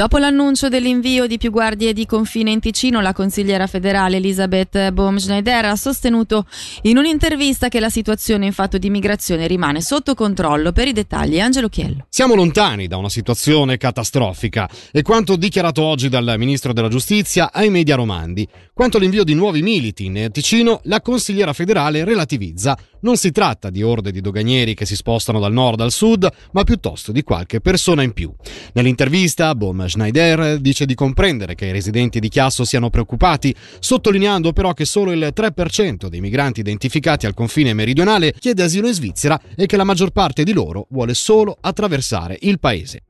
Dopo l'annuncio dell'invio di più guardie di confine in Ticino, la consigliera federale Elisabeth Bohm-Schneider ha sostenuto in un'intervista che la situazione in fatto di migrazione rimane sotto controllo. Per i dettagli, Angelo Chiello. Siamo lontani da una situazione catastrofica e quanto dichiarato oggi dal ministro della giustizia ai media romandi. Quanto all'invio di nuovi militi in Ticino, la consigliera federale relativizza. Non si tratta di orde di doganieri che si spostano dal nord al sud, ma piuttosto di qualche persona in più. Nell'intervista, Bohm Schneider dice di comprendere che i residenti di Chiasso siano preoccupati, sottolineando però che solo il 3% dei migranti identificati al confine meridionale chiede asilo in Svizzera e che la maggior parte di loro vuole solo attraversare il paese.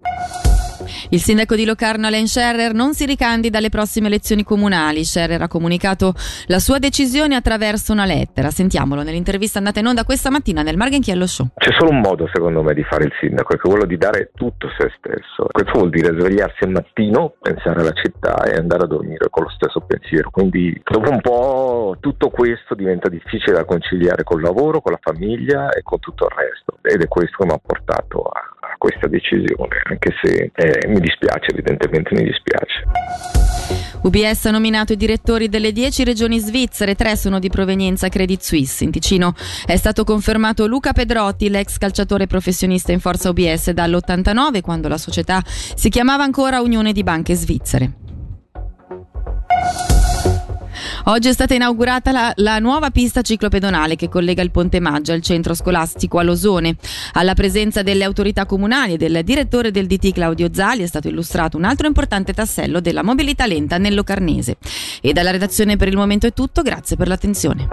Il sindaco di Locarno, Alain Scherrer, non si ricandida alle prossime elezioni comunali. Scherrer ha comunicato la sua decisione attraverso una lettera. Sentiamolo nell'intervista andata in onda questa mattina nel Marghenchiello Show. C'è solo un modo, secondo me, di fare il sindaco, è quello di dare tutto se stesso. Questo vuol dire svegliarsi al mattino, pensare alla città e andare a dormire con lo stesso pensiero. Quindi, dopo un po', tutto questo diventa difficile da conciliare col lavoro, con la famiglia e con tutto il resto. Ed è questo che mi ha portato a questa decisione, anche se eh, mi dispiace, evidentemente mi dispiace. UBS ha nominato i direttori delle 10 regioni svizzere, tre sono di provenienza Credit Suisse. In Ticino è stato confermato Luca Pedrotti, l'ex calciatore professionista in forza UBS dall'89, quando la società si chiamava ancora Unione di Banche Svizzere. Oggi è stata inaugurata la, la, nuova pista ciclopedonale che collega il Ponte Maggia al centro scolastico a Losone. Alla presenza delle autorità comunali e del direttore del DT Claudio Zali è stato illustrato un altro importante tassello della mobilità lenta nel Locarnese. E dalla redazione per il momento è tutto, grazie per l'attenzione.